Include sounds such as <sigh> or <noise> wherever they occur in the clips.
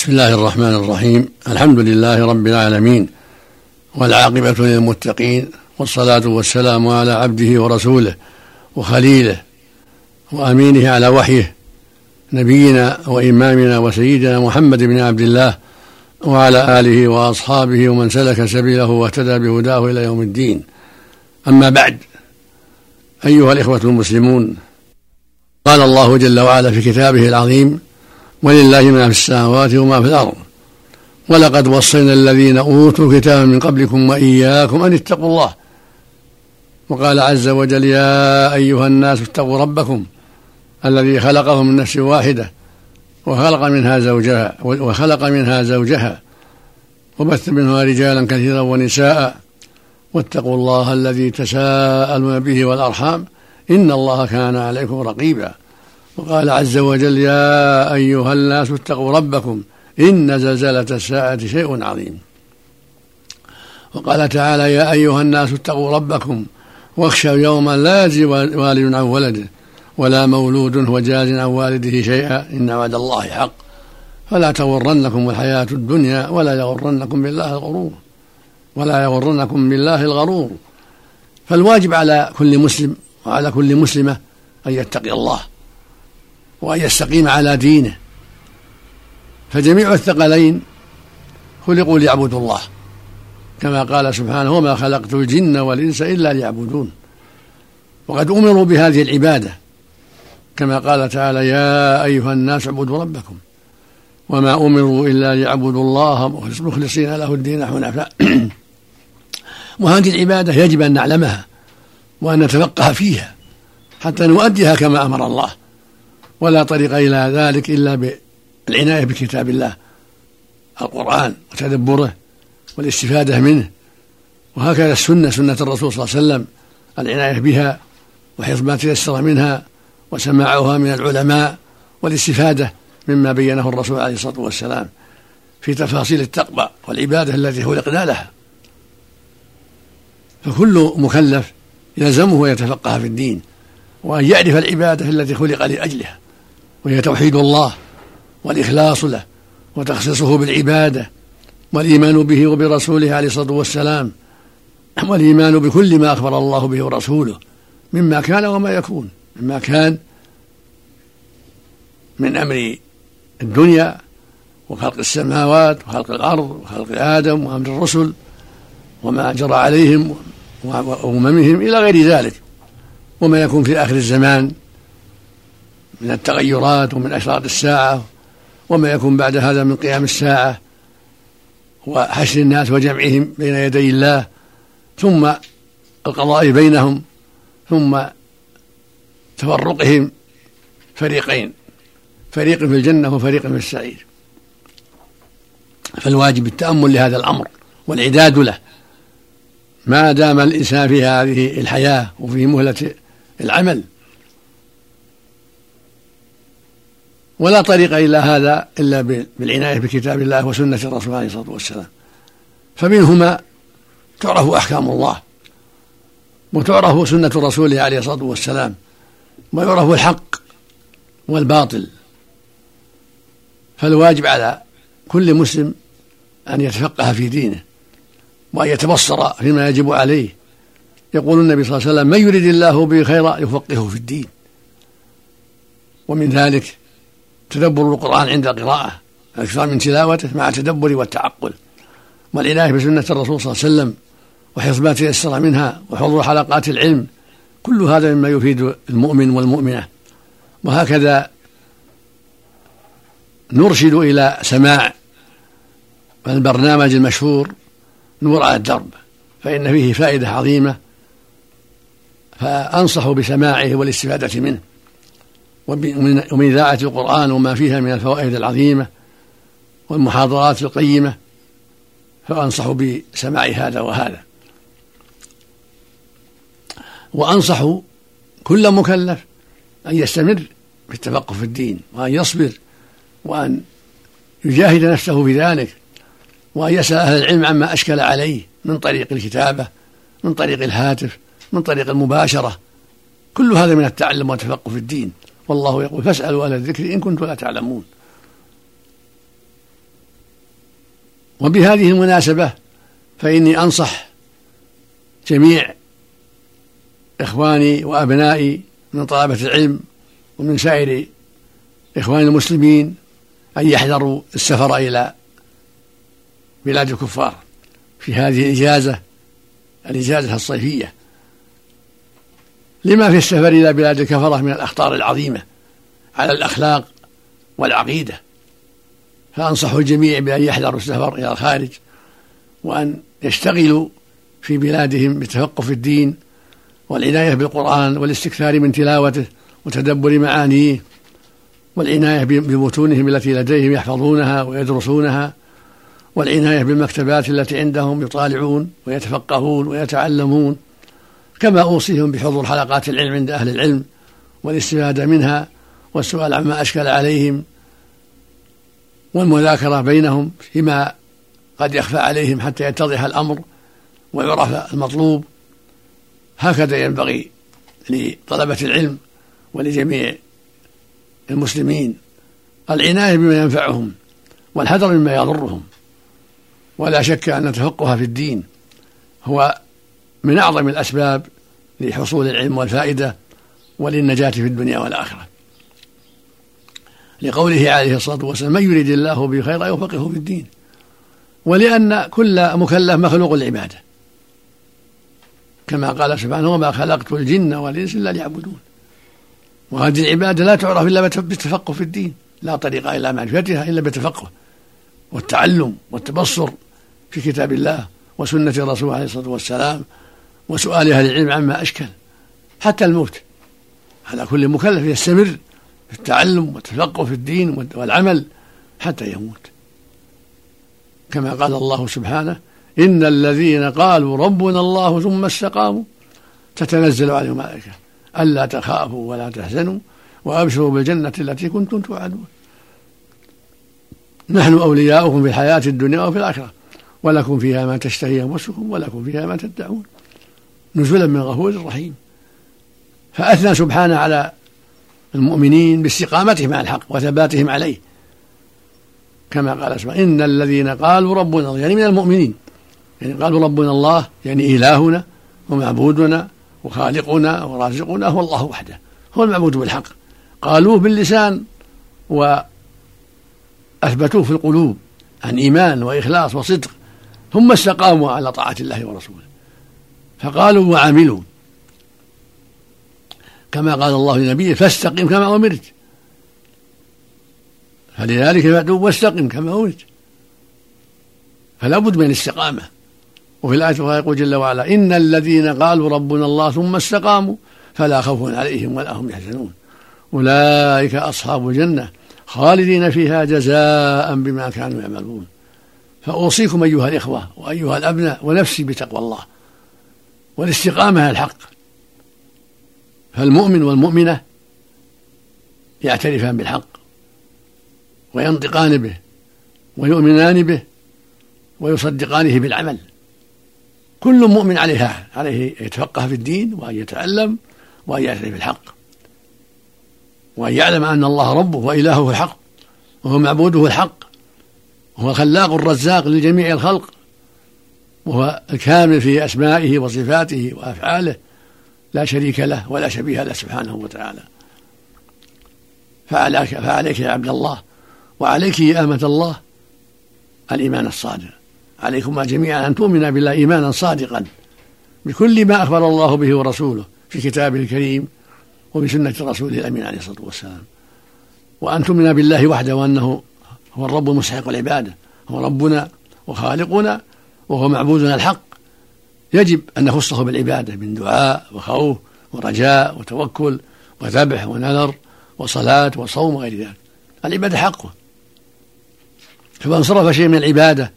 بسم الله الرحمن الرحيم الحمد لله رب العالمين والعاقبة للمتقين والصلاة والسلام على عبده ورسوله وخليله وأمينه على وحيه نبينا وإمامنا وسيدنا محمد بن عبد الله وعلى آله وأصحابه ومن سلك سبيله واهتدى بهداه إلى يوم الدين أما بعد أيها الإخوة المسلمون قال الله جل وعلا في كتابه العظيم ولله ما في السماوات وما في الأرض. ولقد وصينا الذين أوتوا الكتاب من قبلكم وإياكم أن اتقوا الله. وقال عز وجل يا أيها الناس اتقوا ربكم الذي خلقهم من نفس واحدة وخلق منها زوجها وخلق منها زوجها وبث منها رجالا كثيرا ونساء. واتقوا الله الذي تساءلون به والأرحام إن الله كان عليكم رقيبا. وقال عز وجل يا أيها الناس اتقوا ربكم إن زلزلة الساعة شيء عظيم. وقال تعالى يا أيها الناس اتقوا ربكم واخشوا يوما لا يجزي والد عن ولده ولا مولود هو جاز عن والده شيئا إن وعد الله حق. فلا تغرنكم الحياة الدنيا ولا يغرنكم بالله الغرور ولا يغرنكم بالله الغرور. فالواجب على كل مسلم وعلى كل مسلمة أن يتقي الله. وأن يستقيم على دينه. فجميع الثقلين خلقوا ليعبدوا الله. كما قال سبحانه وما خلقت الجن والإنس إلا ليعبدون. وقد أمروا بهذه العبادة. كما قال تعالى يا أيها الناس اعبدوا ربكم. وما أمروا إلا ليعبدوا الله مخلصين له الدين حنفاء. <clears throat> وهذه العبادة يجب أن نعلمها وأن نتفقه فيها حتى نؤديها كما أمر الله. ولا طريق إلى ذلك إلا بالعناية بكتاب الله القرآن وتدبره والاستفادة منه. وهكذا السنة سنة الرسول صلى الله عليه وسلم العناية بها وحفظ ما تيسر منها وسماعها من العلماء والاستفادة مما بينه الرسول عليه الصلاة والسلام في تفاصيل التقوى والعبادة التي خلقنا لها. فكل مكلف يلزمه أن يتفقه في الدين وأن يعرف العبادة التي خلق لأجلها. وهي توحيد الله والإخلاص له وتخصيصه بالعبادة والإيمان به وبرسوله عليه الصلاة والسلام والإيمان بكل ما أخبر الله به ورسوله مما كان وما يكون مما كان من أمر الدنيا وخلق السماوات وخلق الأرض وخلق آدم وأمر الرسل وما جرى عليهم وأممهم إلى غير ذلك وما يكون في آخر الزمان. من التغيرات ومن أشراط الساعة وما يكون بعد هذا من قيام الساعة وحشر الناس وجمعهم بين يدي الله. ثم القضاء بينهم ثم تفرقهم فريقين فريق في الجنة وفريق في السعير. فالواجب التأمل لهذا الأمر والعداد له. ما دام الإنسان في هذه الحياة وفي مهلة العمل ولا طريق إلى هذا إلا بالعناية بكتاب الله وسنة الرسول عليه الصلاة والسلام. فمنهما تعرف أحكام الله وتعرف سنة رسوله عليه الصلاة والسلام ويعرف الحق والباطل. فالواجب على كل مسلم أن يتفقه في دينه وأن يتبصر فيما يجب عليه. يقول النبي صلى الله عليه وسلم من يريد الله به خيرا يفقهه في الدين. ومن ذلك تدبر القرآن عند القراءة أكثر من تلاوته مع التدبر والتعقل. والعناية بسنة الرسول صلى الله عليه وسلم وحفظ ما تيسر منها وحضور حلقات العلم كل هذا مما يفيد المؤمن والمؤمنة. وهكذا نرشد إلى سماع البرنامج المشهور نور على الدرب فإن فيه فائدة عظيمة فأنصح بسماعه والاستفادة منه. ومن إذاعة القرآن وما فيها من الفوائد العظيمة والمحاضرات القيمة فأنصح بسماع هذا وهذا. وأنصح كل مكلف أن يستمر في التفقه في الدين وأن يصبر وأن يجاهد نفسه في ذلك وأن يسأل أهل العلم عما أشكل عليه من طريق الكتابة من طريق الهاتف من طريق المباشرة. كل هذا من التعلم والتفقه في الدين. والله يقول فاسألوا أهل الذكر إن كنتم لا تعلمون. وبهذه المناسبة فإني أنصح جميع إخواني وأبنائي من طلبة العلم ومن سائر إخوان المسلمين أن يحذروا السفر إلى بلاد الكفار في هذه الإجازة الإجازة الصيفية. لما في السفر إلى بلاد الكفرة من الأخطار العظيمة على الأخلاق والعقيدة. فأنصح الجميع بأن يحذروا السفر إلى الخارج وأن يشتغلوا في بلادهم بالتفقه الدين والعناية بالقرآن والاستكثار من تلاوته وتدبر معانيه والعناية بمتونهم التي لديهم يحفظونها ويدرسونها والعناية بالمكتبات التي عندهم يطالعون ويتفقهون ويتعلمون كما أوصيهم بحضور حلقات العلم عند أهل العلم والاستفادة منها والسؤال عما أشكل عليهم والمذاكرة بينهم فيما قد يخفى عليهم حتى يتضح الأمر ويعرف المطلوب. هكذا ينبغي لطلبة العلم ولجميع المسلمين العناية بما ينفعهم والحذر مما يضرهم. ولا شك أن التفقه في الدين هو من أعظم الأسباب لحصول العلم والفائدة وللنجاة في الدنيا والآخرة. لقوله عليه الصلاة والسلام من يريد الله به خيرا يوفقه في الدين. ولأن كل مكلف مخلوق العبادة. كما قال سبحانه وما خلقت الجن والإنس إلا ليعبدون. وهذه العبادة لا تعرف إلا بالتفقه في الدين. لا طريق إلى معرفتها إلا بالتفقه والتعلم والتبصر في كتاب الله وسنة الرسول عليه الصلاة والسلام. وسؤال أهل العلم عما أشكل. حتى الموت. على كل مكلف يستمر في التعلم والتفقه في الدين والعمل حتى يموت. كما قال الله سبحانه إن الذين قالوا ربنا الله ثم استقاموا تتنزل عليهم الملائكة. ألا تخافوا ولا تحزنوا وأبشروا بالجنة التي كنتم توعدون. نحن أولياؤكم في الحياة الدنيا وفي الآخرة. ولكم فيها ما تشتهي أنفسكم ولكم فيها ما تدعون. نزلا من غفور رحيم فأثنى سبحانه على المؤمنين باستقامتهم على الحق وثباتهم عليه. كما قال سبحانه إن الذين قالوا ربنا الله يعني من المؤمنين. يعني قالوا ربنا الله يعني إلهنا ومعبودنا وخالقنا ورازقنا هو الله وحده. هو المعبود بالحق. قالوه باللسان وأثبتوه في القلوب عن إيمان وإخلاص وصدق ثم استقاموا على طاعة الله ورسوله. فقالوا وعملوا. كما قال الله لنبيه فاستقم كما أمرت. فلذلك فادعوا واستقم كما أمرت. فلا بد من الاستقامة. وفي الأخرى يقول جل وعلا إن الذين قالوا ربنا الله ثم استقاموا فلا خوف عليهم ولا هم يحزنون. أولئك أصحاب الجنة خالدين فيها جزاء بما كانوا يعملون. فأوصيكم أيها الإخوة وأيها الأبناء ونفسي بتقوى الله. والاستقامة على الحق. فالمؤمن والمؤمنة يعترفان بالحق وينطقان به ويؤمنان به ويصدقانه بالعمل. كل مؤمن عليها عليه يتفقه في الدين وأن يتعلم وأن يعترف بالحق. وأن يعلم أن الله ربه وإلهه الحق وهو معبوده الحق وهو الخلاق الرزاق لجميع الخلق. وهو الكامل في أسمائه وصفاته وأفعاله لا شريك له ولا شبيه له سبحانه وتعالى. فعليك, فعليك يا عبد الله وعليك يا أمة الله الإيمان الصادق. عليكما جميعا أن تؤمن بالله إيمانا صادقا بكل ما أخبر الله به ورسوله في كتابه الكريم وبسنة رسوله الأمين عليه الصلاة والسلام. وأن تؤمن بالله وحده وأنه هو الرب المستحق العبادة هو ربنا وخالقنا وهو معبودنا الحق. يجب أن نخصه بالعبادة من دعاء وخوف ورجاء وتوكل وذبح ونذر وصلاة وصوم وغير ذلك. العبادة حقه. فمن صرف شيء من العبادة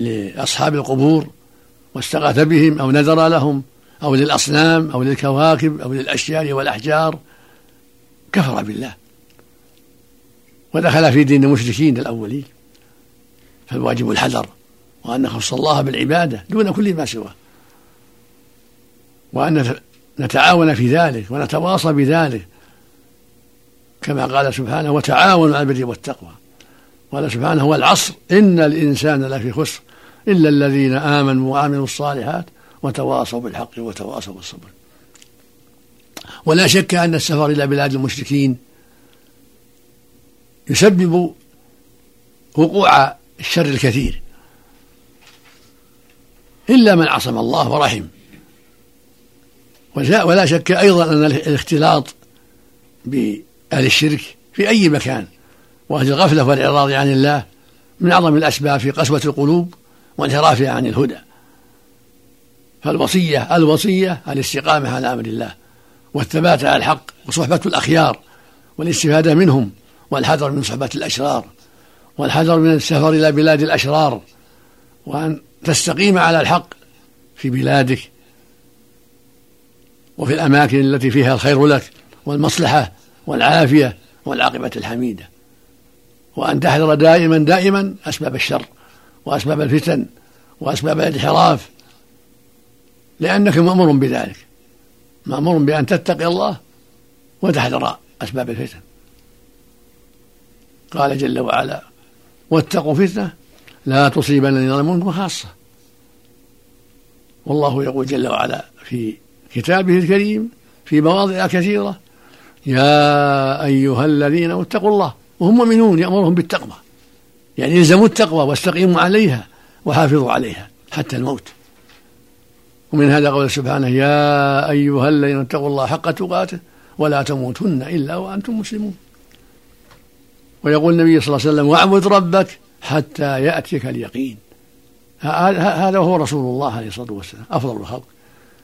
لأصحاب القبور واستغاث بهم أو نذر لهم أو للأصنام أو للكواكب أو للأشجار والأحجار كفر بالله. ودخل في دين المشركين الأولين. فالواجب الحذر. وأن نخص الله بالعبادة دون كل ما سواه. وأن نتعاون في ذلك ونتواصى بذلك. كما قال سبحانه وتعاونوا على البر والتقوى. قال سبحانه والعصر. إن الإنسان لفي خسر إلا الذين آمنوا وعملوا الصالحات وتواصوا بالحق وتواصوا بالصبر. ولا شك أن السفر إلى بلاد المشركين يسبب وقوع الشر الكثير. إلا من عصم الله ورحم. ولا شك أيضا أن الاختلاط بأهل الشرك في أي مكان وأهل الغفلة والإعراض عن الله من أعظم الأسباب في قسوة القلوب وانحرافها عن الهدى. فالوصية الوصية الاستقامة على أمر الله والثبات على الحق وصحبة الأخيار والاستفادة منهم والحذر من صحبة الأشرار والحذر من السفر إلى بلاد الأشرار وأن تستقيم على الحق في بلادك وفي الأماكن التي فيها الخير لك والمصلحة والعافية والعاقبة الحميدة. وأن تحذر دائما دائما أسباب الشر وأسباب الفتن وأسباب الانحراف لأنك مأمور بذلك. مأمور بأن تتقي الله وتحذر أسباب الفتن. قال جل وعلا واتقوا فتنة لا تصيبن الذين ظلموا منكم خاصة. والله يقول جل وعلا في كتابه الكريم في مواضع كثيرة يا أيها الذين اتقوا الله وهم مؤمنون يأمرهم بالتقوى. يعني إلزموا التقوى واستقيموا عليها وحافظوا عليها حتى الموت. ومن هذا قول سبحانه يا أيها الذين اتقوا الله حق تقاته ولا تموتن إلا وأنتم مسلمون. ويقول النبي صلى الله عليه وسلم واعبد ربك حتى يأتيك اليقين. هذا هو رسول الله عليه الصلاة والسلام أفضل الخلق.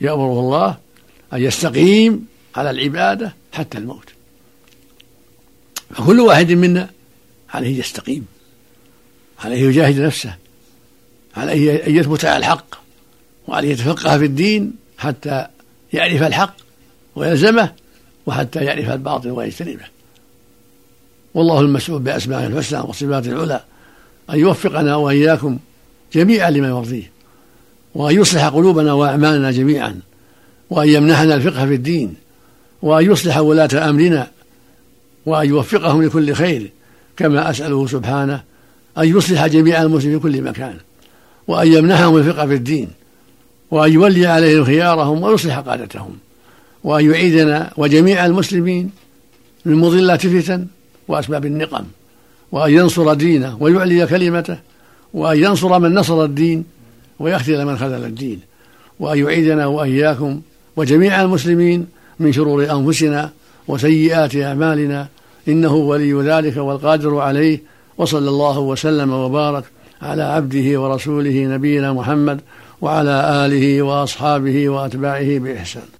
يأمره الله أن يستقيم على العبادة حتى الموت. فكل واحد منا عليه يستقيم عليه يجاهد نفسه عليه أن يثبت على الحق وعليه يتفقه في الدين حتى يعرف الحق ويلزمه وحتى يعرف الباطل ويجتنبه. والله المسؤول بأسمائه الحسنى وصفاته العلى أن يوفقنا وإياكم جميعا لما يرضيه وأن يصلح قلوبنا وأعمالنا جميعا وأن يمنحنا الفقه في الدين وأن يصلح ولاة أمرنا وأن يوفقهم لكل خير كما أسأله سبحانه أن يصلح جميع المسلمين في كل مكان وأن يمنحهم الفقه في الدين وأن يولي عليهم خيارهم ويصلح قادتهم وأن يعيدنا وجميع المسلمين من مضلات الفتن وأسباب النقم. وأن ينصر دينه ويعلي كلمته وأن ينصر من نصر الدين ويخذل من خذل الدين وأن يعيدنا وإياكم وجميع المسلمين من شرور أنفسنا وسيئات أعمالنا إنه ولي ذلك والقادر عليه وصلى الله وسلم وبارك على عبده ورسوله نبينا محمد وعلى آله وأصحابه وأتباعه بإحسان